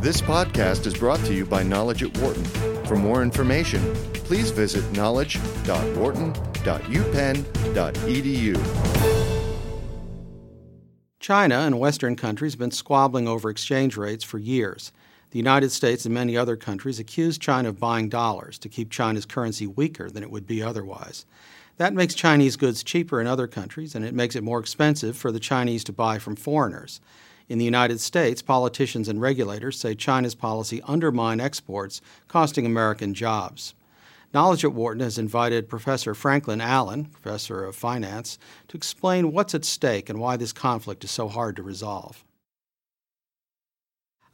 This podcast is brought to you by Knowledge at Wharton. For more information, please visit knowledge.wharton.upenn.edu. China and Western countries have been squabbling over exchange rates for years. The United States and many other countries accuse China of buying dollars to keep China's currency weaker than it would be otherwise. That makes Chinese goods cheaper in other countries, and it makes it more expensive for the Chinese to buy from foreigners. In the United States, politicians and regulators say China's policy undermine exports, costing American jobs. Knowledge at Wharton has invited Professor Franklin Allen, professor of finance, to explain what's at stake and why this conflict is so hard to resolve.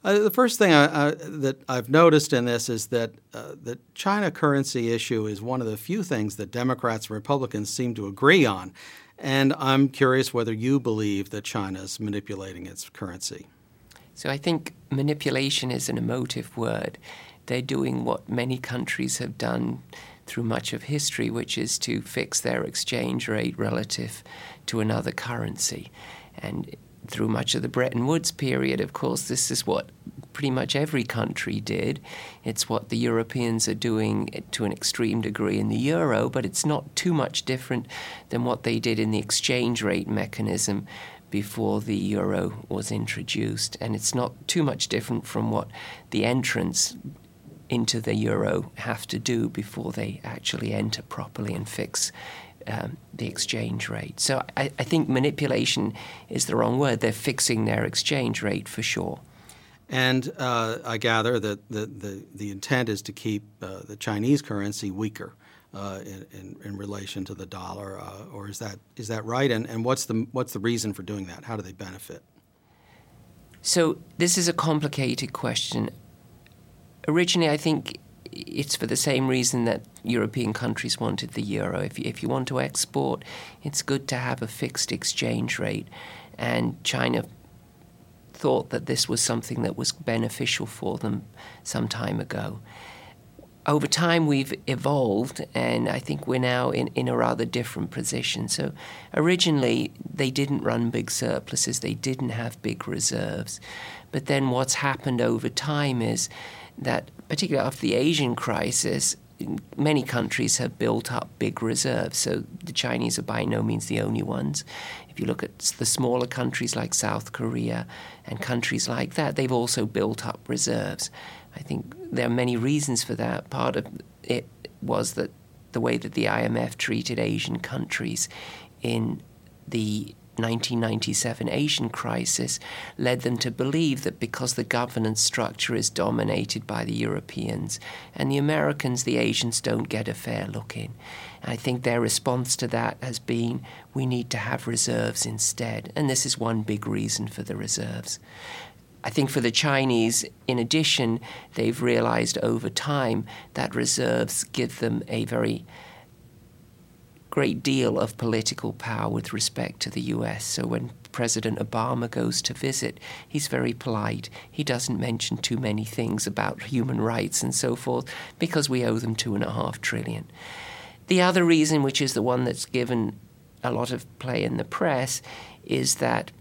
Uh, the first thing I, that I've noticed in this is that uh, the China currency issue is one of the few things that Democrats and Republicans seem to agree on. And I'm curious whether you believe that China is manipulating its currency. So I think manipulation is an emotive word. They're doing what many countries have done through much of history, which is to fix their exchange rate relative to another currency. And through much of the Bretton Woods period, of course, this is what pretty much every country did. It's what the Europeans are doing to an extreme degree in the euro, but it's not too much different than what they did in the exchange rate mechanism before the euro was introduced. And it's not too much different from what the entrants into the euro have to do before they actually enter properly and fix um, the exchange rate. So I, I, think manipulation is the wrong word. They're fixing their exchange rate for sure. And uh, I gather that the, the, the, intent is to keep uh, the Chinese currency weaker uh, in, in, in, relation to the dollar, uh, or is that is that right? And, and what's the what's the reason for doing that? How do they benefit? So this is a complicated question. Originally, I think it's for the same reason that European countries wanted the euro. If you, if you want to export, it's good to have a fixed exchange rate. And China thought that this was something that was beneficial for them some time ago. Over time, we've evolved, and I think we're now in, in a rather different position. So, originally, they didn't run big surpluses, they didn't have big reserves. But then, what's happened over time is that, particularly after the Asian crisis, many countries have built up big reserves. So the Chinese are by no means the only ones. If you look at the smaller countries like South Korea and countries like that, they've also built up reserves. I think there are many reasons for that. Part of it was that the way that the IMF treated Asian countries in the 1997 Asian crisis led them to believe that because the governance structure is dominated by the Europeans and the Americans, the Asians don't get a fair look in. I think their response to that has been we need to have reserves instead. And this is one big reason for the reserves. I think for the Chinese, in addition, they've realized over time that reserves give them a very great deal of political power with respect to the US. So when President Obama goes to visit, he's very polite. He doesn't mention too many things about human rights and so forth because we owe them two and a half trillion. The other reason, which is the one that's given a lot of play in the press, is that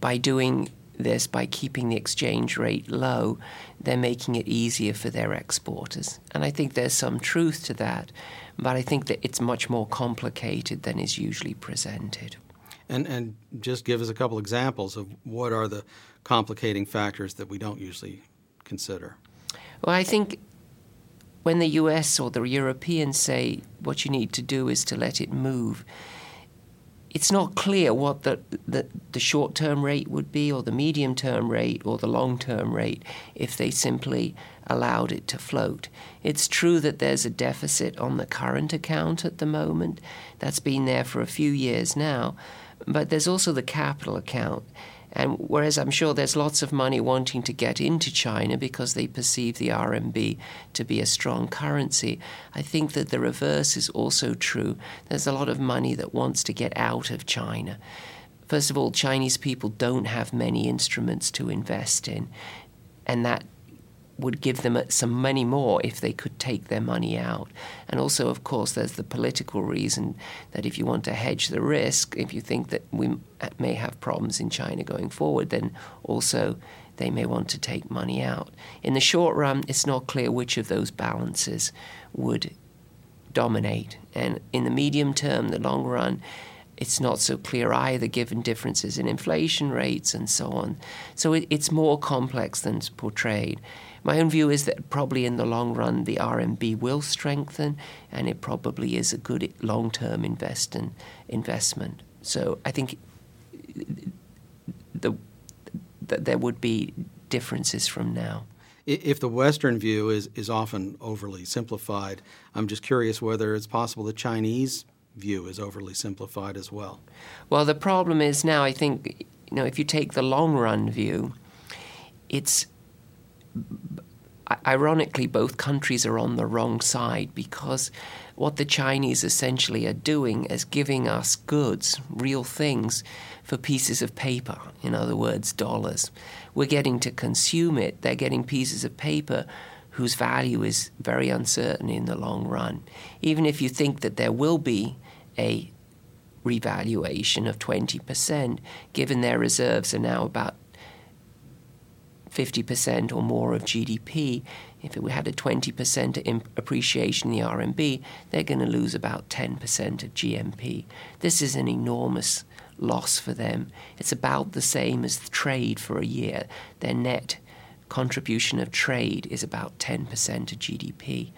by doing this, by keeping the exchange rate low, they're making it easier for their exporters. And I think there's some truth to that but I think that it's much more complicated than is usually presented. And, and just give us a couple examples of what are the complicating factors that we don't usually consider. Well, I think when the US or the Europeans say what you need to do is to let it move, it's not clear what the, the, the short term rate would be, or the medium term rate, or the long term rate if they simply allowed it to float. It's true that there's a deficit on the current account at the moment. That's been there for a few years now. But there's also the capital account. And whereas I'm sure there's lots of money wanting to get into China because they perceive the RMB to be a strong currency, I think that the reverse is also true. There's a lot of money that wants to get out of China. First of all, Chinese people don't have many instruments to invest in, and that would give them some money more if they could take their money out. And also, of course, there's the political reason that if you want to hedge the risk, if you think that we may have problems in China going forward, then also they may want to take money out. In the short run, it's not clear which of those balances would dominate. And in the medium term, the long run, it's not so clear either, given differences in inflation rates and so on. So it, it's more complex than it's portrayed. My own view is that probably in the long run, the RMB will strengthen, and it probably is a good long term investment. So I think the, that there would be differences from now. If the Western view is, is often overly simplified, I'm just curious whether it's possible the Chinese view is overly simplified as well. Well, the problem is now, I think, you know, if you take the long run view, it's ironically, both countries are on the wrong side because what the Chinese essentially are doing is giving us goods, real things, for pieces of paper, in other words, dollars. We're getting to consume it, they're getting pieces of paper whose value is very uncertain in the long run. Even if you think that there will be a revaluation of 20%, given their reserves are now about 50% or more of GDP, if we had a 20% appreciation in the RMB, they're going to lose about 10% of GDP. This is an enormous loss for them. It's about the same as the trade for a year. Their net contribution of trade is about 10% of GDP.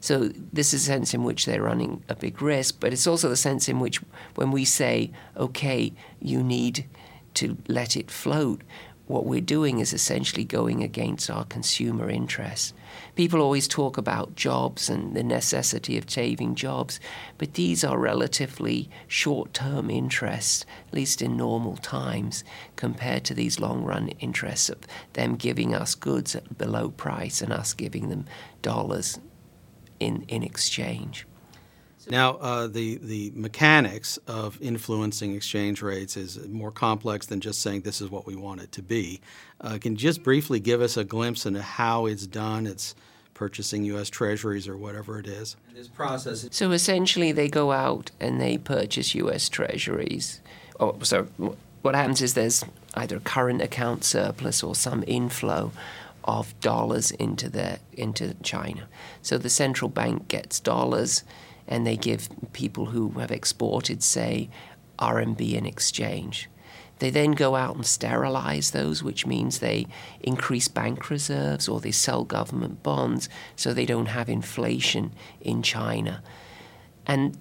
So this is a sense in which they're running a big risk, but it's also the sense in which when we say, okay, you need to let it float, what we're doing is essentially going against our consumer interests. People always talk about jobs and the necessity of saving jobs, but these are relatively short term interests, at least in normal times, compared to these long run interests of them giving us goods at below price and us giving them dollars in, in exchange. Now, uh, the, the mechanics of influencing exchange rates is more complex than just saying this is what we want it to be. Uh, can you just briefly give us a glimpse into how it's done? It's purchasing U.S. Treasuries or whatever it is. This process. So essentially, they go out and they purchase U.S. Treasuries. Oh, so what happens is there's either a current account surplus or some inflow of dollars into the into China. So the central bank gets dollars and they give people who have exported, say, RMB in exchange. They then go out and sterilize those, which means they increase bank reserves or they sell government bonds so they don't have inflation in China. And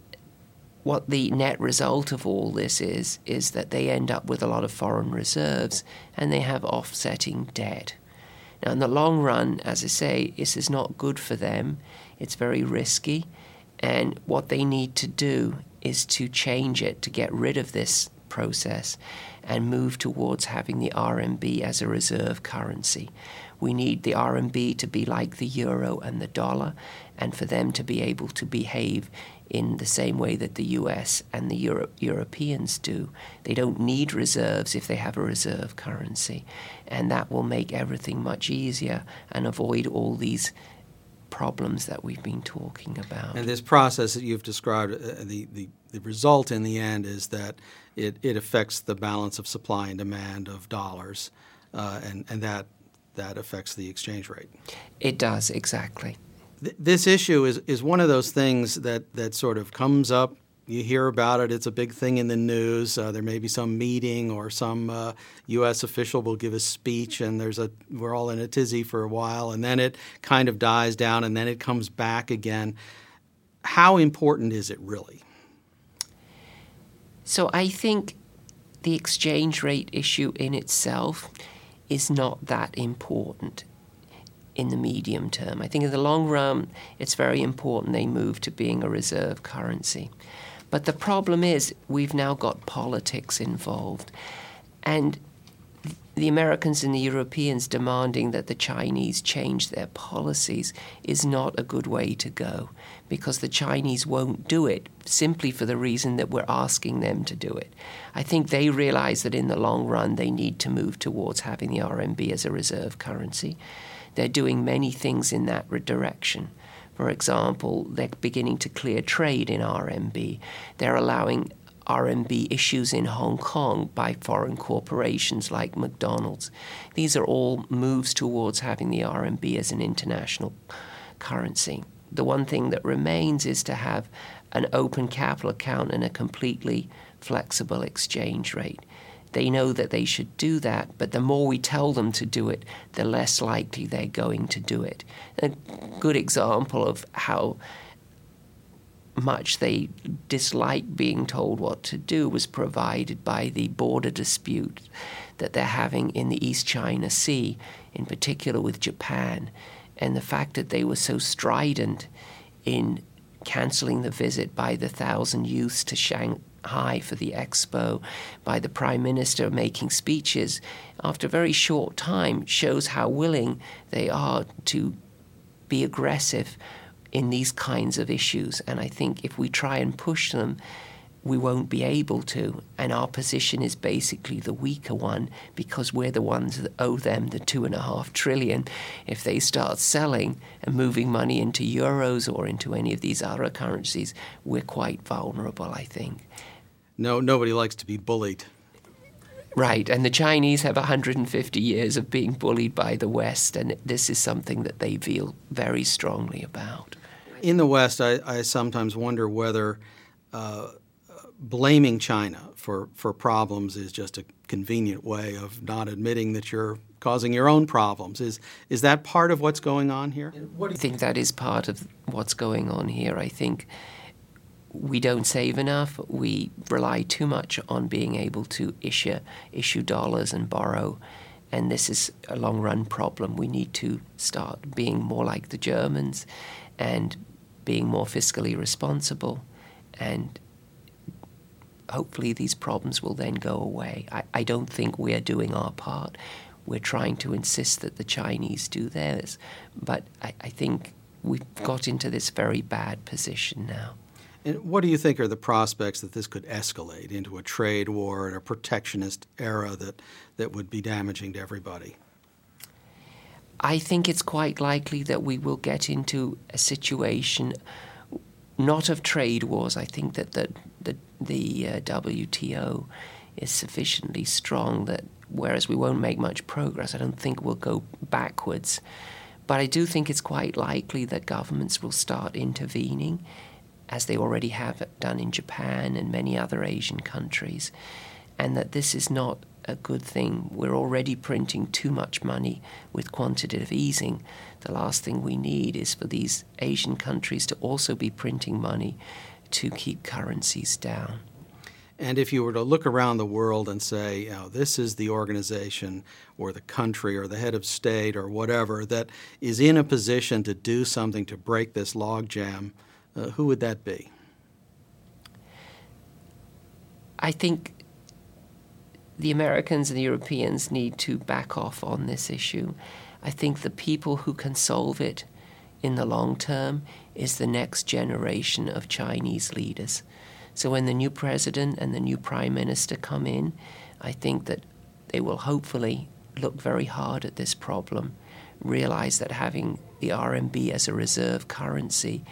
what the net result of all this is, is that they end up with a lot of foreign reserves and they have offsetting debt. Now, in the long run, as I say, this is not good for them. It's very risky. And what they need to do is to change it to get rid of this process and move towards having the RMB as a reserve currency. We need the RMB to be like the euro and the dollar, and for them to be able to behave in the same way that the US and the Euro- Europeans do. They don't need reserves if they have a reserve currency, and that will make everything much easier and avoid all these problems that we've been talking about. And this process that you've described, uh, the, the, the result in the end is that it, it affects the balance of supply and demand of dollars, uh, and, and that, that affects the exchange rate. It does, exactly. Th- this issue is, is one of those things that, that sort of comes up you hear about it. It's a big thing in the news. Uh, there may be some meeting or some uh, U.S. official will give a speech, and there's a we're all in a tizzy for a while, and then it kind of dies down, and then it comes back again. How important is it really? So I think the exchange rate issue in itself is not that important in the medium term. I think in the long run, it's very important they move to being a reserve currency. But the problem is, we've now got politics involved. And the Americans and the Europeans demanding that the Chinese change their policies is not a good way to go because the Chinese won't do it simply for the reason that we're asking them to do it. I think they realize that in the long run they need to move towards having the RMB as a reserve currency. They're doing many things in that direction. For example, they're beginning to clear trade in RMB. They're allowing RMB issues in Hong Kong by foreign corporations like McDonald's. These are all moves towards having the RMB as an international currency. The one thing that remains is to have an open capital account and a completely flexible exchange rate. They know that they should do that, but the more we tell them to do it, the less likely they're going to do it. A good example of how much they dislike being told what to do was provided by the border dispute that they're having in the East China Sea, in particular with Japan, and the fact that they were so strident in cancelling the visit by the thousand youths to Shanghai for the expo, by the prime minister making speeches, after a very short time shows how willing they are to be aggressive in these kinds of issues. And I think if we try and push them, we won't be able to. And our position is basically the weaker one because we're the ones that owe them the two and a half trillion. If they start selling and moving money into euros or into any of these other currencies, we're quite vulnerable, I think. No, nobody likes to be bullied. Right, and the Chinese have 150 years of being bullied by the West, and this is something that they feel very strongly about in the West, I, I sometimes wonder whether uh, blaming China for, for problems is just a convenient way of not admitting that you're causing your own problems. Is, is that part of what's going on here? I think that is part of what's going on here. I think we don't save enough. We rely too much on being able to issue, issue dollars and borrow. And this is a long run problem. We need to start being more like the Germans and being more fiscally responsible, and hopefully these problems will then go away. I, I don't think we're doing our part. We're trying to insist that the Chinese do theirs, but I, I think we've got into this very bad position now. And what do you think are the prospects that this could escalate into a trade war and a protectionist era that, that would be damaging to everybody? I think it's quite likely that we will get into a situation not of trade wars. I think that the the, the uh, WTO is sufficiently strong that whereas we won't make much progress, I don't think we'll go backwards. But I do think it's quite likely that governments will start intervening, as they already have done in Japan and many other Asian countries, and that this is not a good thing. We're already printing too much money with quantitative easing. The last thing we need is for these Asian countries to also be printing money to keep currencies down. And if you were to look around the world and say, you know, this is the organization or the country or the head of state or whatever that is in a position to do something to break this logjam, uh, who would that be? I think the Americans and the Europeans need to back off on this issue. I think the people who can solve it in the long term is the next generation of Chinese leaders. So when the new president and the new prime minister come in, I think that they will hopefully look very hard at this problem, realize that having the RMB as a reserve currency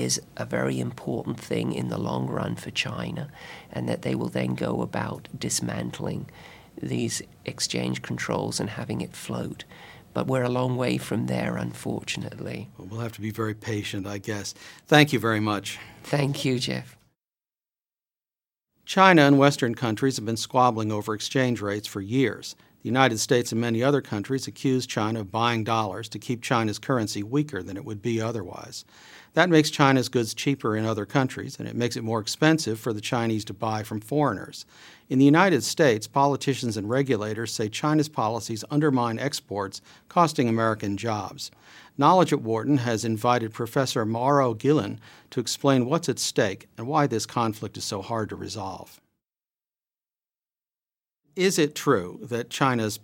is a very important thing in the long run for China, and that they will then go about dismantling these exchange controls and having it float. But we're a long way from there, unfortunately. Well, we'll have to be very patient, I guess. Thank you very much. Thank you, Jeff. China and Western countries have been squabbling over exchange rates for years. The United States and many other countries accuse China of buying dollars to keep China's currency weaker than it would be otherwise. That makes China's goods cheaper in other countries, and it makes it more expensive for the Chinese to buy from foreigners. In the United States, politicians and regulators say China's policies undermine exports, costing American jobs. Knowledge at Wharton has invited Professor Mauro Guillén to explain what's at stake and why this conflict is so hard to resolve. Is it true that China's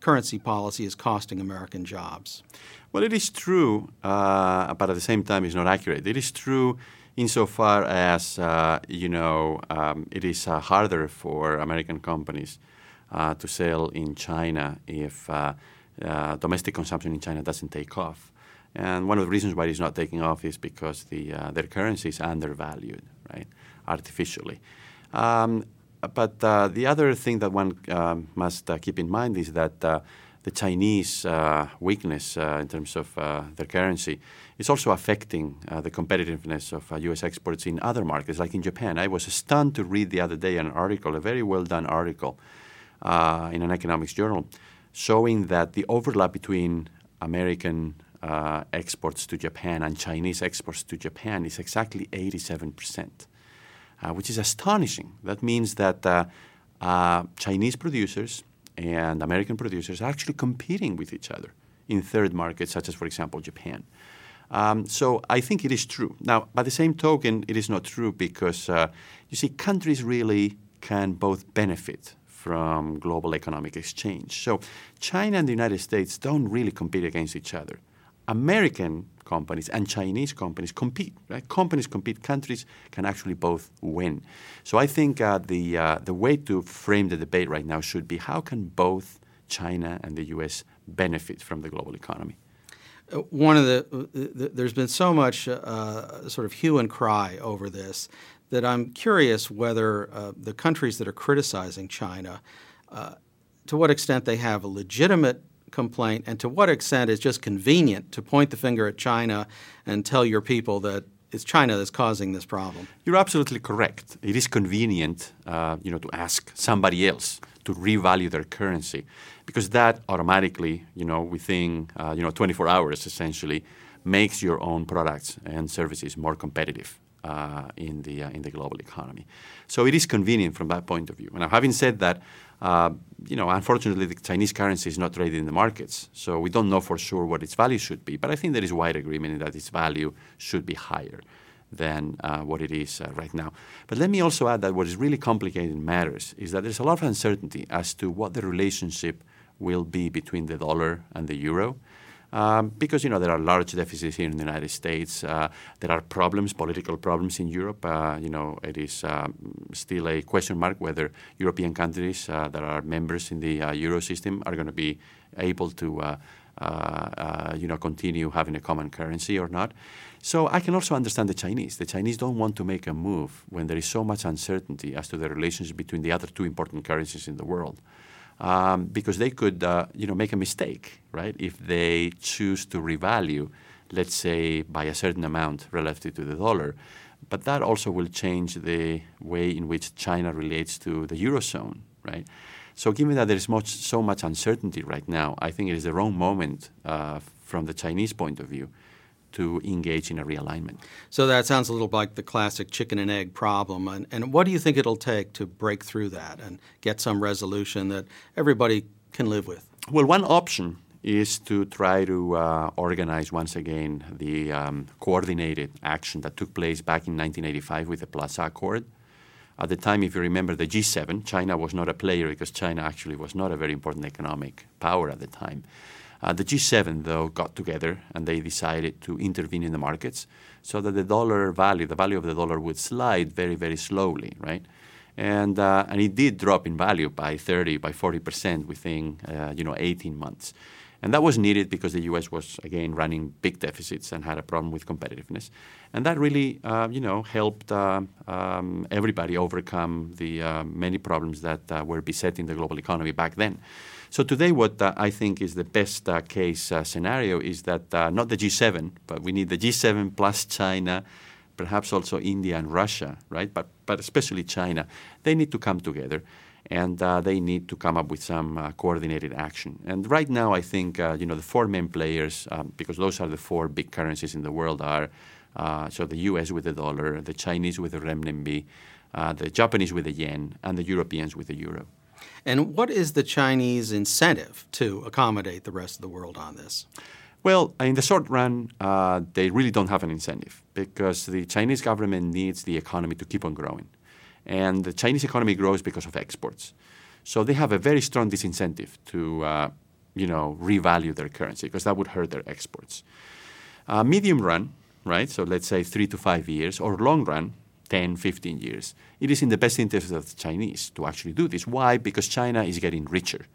currency policy is costing American jobs? Well, it is true, uh, but at the same time, it's not accurate. It is true insofar as uh, you know um, it is uh, harder for American companies uh, to sell in China if uh, uh, domestic consumption in China doesn't take off. And one of the reasons why it's not taking off is because the, their currency is undervalued, right, artificially. Um, but uh, the other thing that one um, must uh, keep in mind is that uh, the Chinese uh, weakness uh, in terms of uh, their currency is also affecting the competitiveness of U.S. exports in other markets, like in Japan. I was stunned to read the other day an article, a very well done article in an economics journal, showing that the overlap between American exports to Japan and Chinese exports to Japan is exactly 87%, uh, which is astonishing. That means that uh, uh, Chinese producers and American producers are actually competing with each other in third markets, such as, for example, Japan. Um, so I think it is true. Now, by the same token, it is not true because uh, you see, countries really can both benefit from global economic exchange. So China and the United States don't really compete against each other. American companies and Chinese companies compete. Right? Companies compete. Countries can actually both win. So I think uh, the uh, the way to frame the debate right now should be how can both China and the U.S. benefit from the global economy. Uh, one of the, the, there's been so much uh, sort of hue and cry over this that I'm curious whether uh, the countries that are criticizing China, uh, to what extent they have a legitimate complaint, and to what extent it's just convenient to point the finger at China and tell your people that it's China that's causing this problem. You're absolutely correct. It is convenient, uh, you know, to ask somebody else to revalue their currency, because that automatically, you know, within uh, you know 24 hours, essentially, makes your own products and services more competitive. Uh, in the uh, in the global economy, so it is convenient from that point of view. Now, having said that, uh, you know, unfortunately, the Chinese currency is not traded in the markets, so we don't know for sure what its value should be. But I think there is wide agreement that its value should be higher than uh, what it is uh, right now. But let me also add that what is really complicated matters is that there's a lot of uncertainty as to what the relationship will be between the dollar and the euro. Um, because you know there are large deficits here in the United States. Uh, there are problems, political problems in Europe. Uh, you know, it is um, still a question mark whether European countries uh, that are members in the uh, euro system are going to be able to. You know, continue having a common currency or not. So I can also understand the Chinese. The Chinese don't want to make a move when there is so much uncertainty as to the relationship between the other two important currencies in the world um, because they could, uh, you know, make a mistake, right? If they choose to revalue, let's say by a certain amount relative to the dollar, but that also will change the way in which China relates to the eurozone, right? So, given that there is much, so much uncertainty right now, I think it is the wrong moment uh, from the Chinese point of view to engage in a realignment. So that sounds a little like the classic chicken and egg problem. And, and what do you think it'll take to break through that and get some resolution that everybody can live with? Well, one option is to try to uh, organize once again the um, coordinated action that took place back in 1985 with the Plaza Accord. At the time, if you remember the G7, China was not a player because China actually was not a very important economic power at the time. Uh, the G7, though, got together and they decided to intervene in the markets so that the dollar value, the value of the dollar, would slide very, very slowly, right? And, uh, and it did drop in value by 30, by 40% within, uh, you know, 18 months. And that was needed because the U.S. was again running big deficits and had a problem with competitiveness, and that really, uh, you know, helped uh, um, everybody overcome the uh, many problems that were besetting the global economy back then. So today, what uh, I think is the best uh, case scenario is that not the G7, but we need the G7 plus China perhaps also India and Russia, right? But, but especially China. They need to come together and uh, they need to come up with some uh, coordinated action. And right now, I think uh, you know the four main players, um, because those are the four big currencies in the world, are uh, so the U.S. with the dollar, the Chinese with the renminbi, uh, the Japanese with the yen, and the Europeans with the euro. And what is the Chinese incentive to accommodate the rest of the world on this? Well, in the short run, uh, they really don't have an incentive because the Chinese government needs the economy to keep on growing and the Chinese economy grows because of exports. So they have a very strong disincentive to, uh, you know, revalue their currency because that would hurt their exports. Uh, medium run, right? So let's say three to five years, or long run, 10, 15 years. It is in the best interest of the Chinese to actually do this. Why? Because China is getting richer.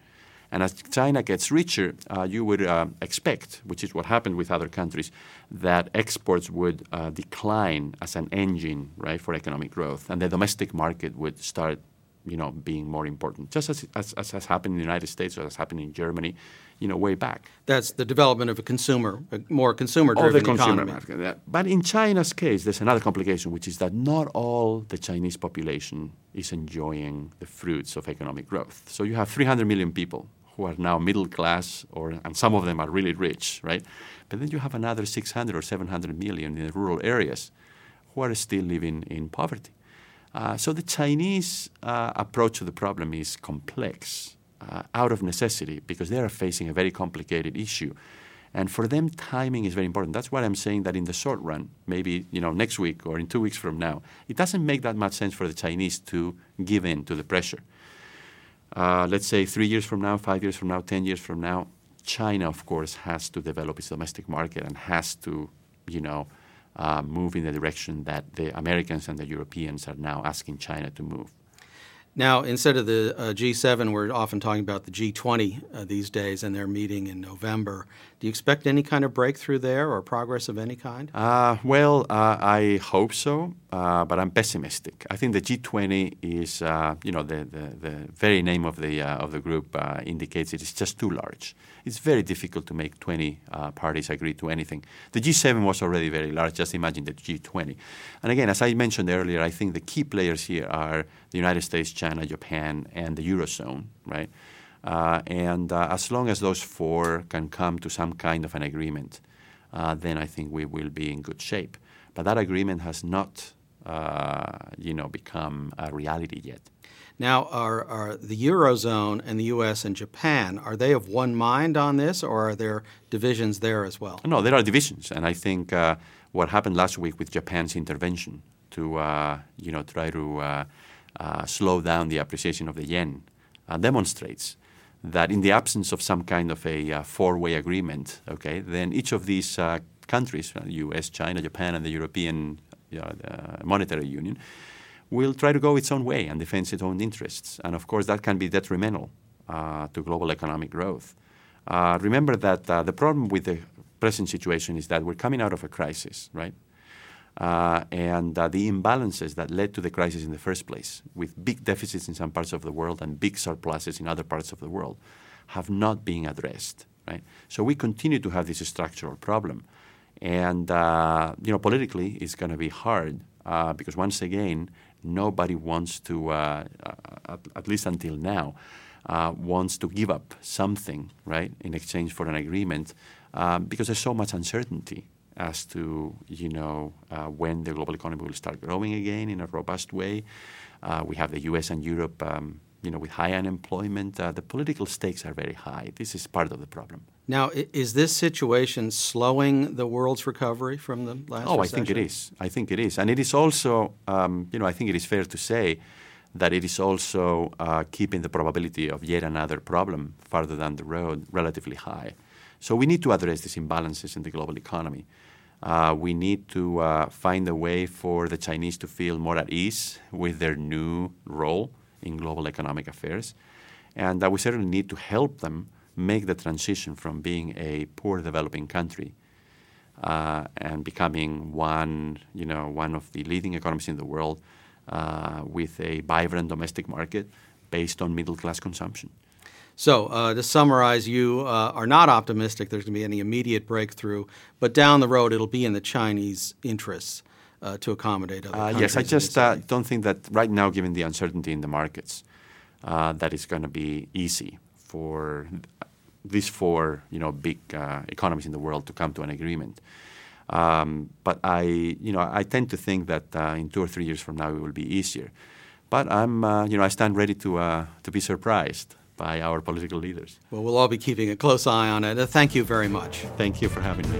And as China gets richer, uh, you would uh, expect, which is what happened with other countries, that exports would uh, decline as an engine, right, for economic growth, and the domestic market would start, you know, being more important, just as, as, as has happened in the United States or as happened in Germany, you know, way back. That's the development of a consumer, a more consumer-driven the consumer economy. market. But in China's case, there's another complication, which is that not all the Chinese population is enjoying the fruits of economic growth. So you have 300 million people who are now middle class, or and some of them are really rich, right? But then you have another 600 or 700 million in the rural areas who are still living in poverty. Uh, so the Chinese uh, approach to the problem is complex, uh, out of necessity, because they are facing a very complicated issue. And for them, timing is very important. That's why I'm saying that in the short run, maybe you know next week or in two weeks from now, it doesn't make that much sense for the Chinese to give in to the pressure. Uh, let's say three years from now, five years from now, ten years from now, China, of course, has to develop its domestic market and has to, you know, uh, move in the direction that the Americans and the Europeans are now asking China to move. Now, instead of the uh, G7, we're often talking about the G20 uh, these days and their meeting in November. Do you expect any kind of breakthrough there or progress of any kind? Uh, well, uh, I hope so, uh, but I'm pessimistic. I think the G20 is, uh, you know, the, the, the very name of the, uh, of the group uh, indicates it is just too large. It's very difficult to make 20 uh, parties agree to anything. The G7 was already very large, just imagine the G20. And again, as I mentioned earlier, I think the key players here are the United States, China, Japan, and the Eurozone, right? Uh, and uh, as long as those four can come to some kind of an agreement, uh, then I think we will be in good shape. But that agreement has not, you know, become a reality yet. Now, are, are the Eurozone and the U.S. and Japan, are they of one mind on this or are there divisions there as well? No, there are divisions, and I think uh, what happened last week with Japan's intervention to, uh, you know, try to uh, uh, slow down the appreciation of the yen uh, demonstrates that in the absence of some kind of a uh, four-way agreement, okay, then each of these uh, countries, uh, U.S., China, Japan, and the European you know, the The monetary Union, will try to go its own way and defend its own interests. And of course, that can be detrimental uh, to global economic growth. Uh, remember that uh, the problem with the present situation is that we're coming out of a crisis, right? Uh, and uh, the imbalances that led to the crisis in the first place, with big deficits in some parts of the world and big surpluses in other parts of the world, have not been addressed. Right? So we continue to have this structural problem, and uh, you know politically it's going to be hard uh, because once again nobody wants to, uh, at, at, least until now, uh, wants to give up something right in exchange for an agreement um, because there's so much uncertainty as to you know uh, when the global economy will start growing again in a robust way. Uh, we have the U.S. and Europe, um, you know, with high unemployment. Uh, the political stakes are very high. This is part of the problem. Now, is this situation slowing the world's recovery from the last? Oh, recession? I think it is. I think it is, and it is also, um, you know, I think it is fair to say that it is also uh, keeping the probability of yet another problem farther down the road relatively high. So we need to address these imbalances in the global economy. Uh, we need to uh, find a way for the Chinese to feel more at ease with their new role in global economic affairs. And that we certainly need to help them make the transition from being a poor developing country uh, and becoming one, you know, one of the leading economies in the world uh, with a vibrant domestic market based on middle class consumption. So, uh, to summarize, you uh, are not optimistic there's going to be any immediate breakthrough, but down the road it'll be in the Chinese interests uh, to accommodate other countries. yes, I just uh, don't think that right now, given the uncertainty in the markets, uh, that it's going to be easy for these four, you know, big uh, economies in the world to come to an agreement. Um, but I, you know, I tend to think that in two or three years from now it will be easier. But I'm, you know, I stand ready to to be surprised by our political leaders. Well, we'll all be keeping a close eye on it. Uh, thank you very much. Thank you for having me.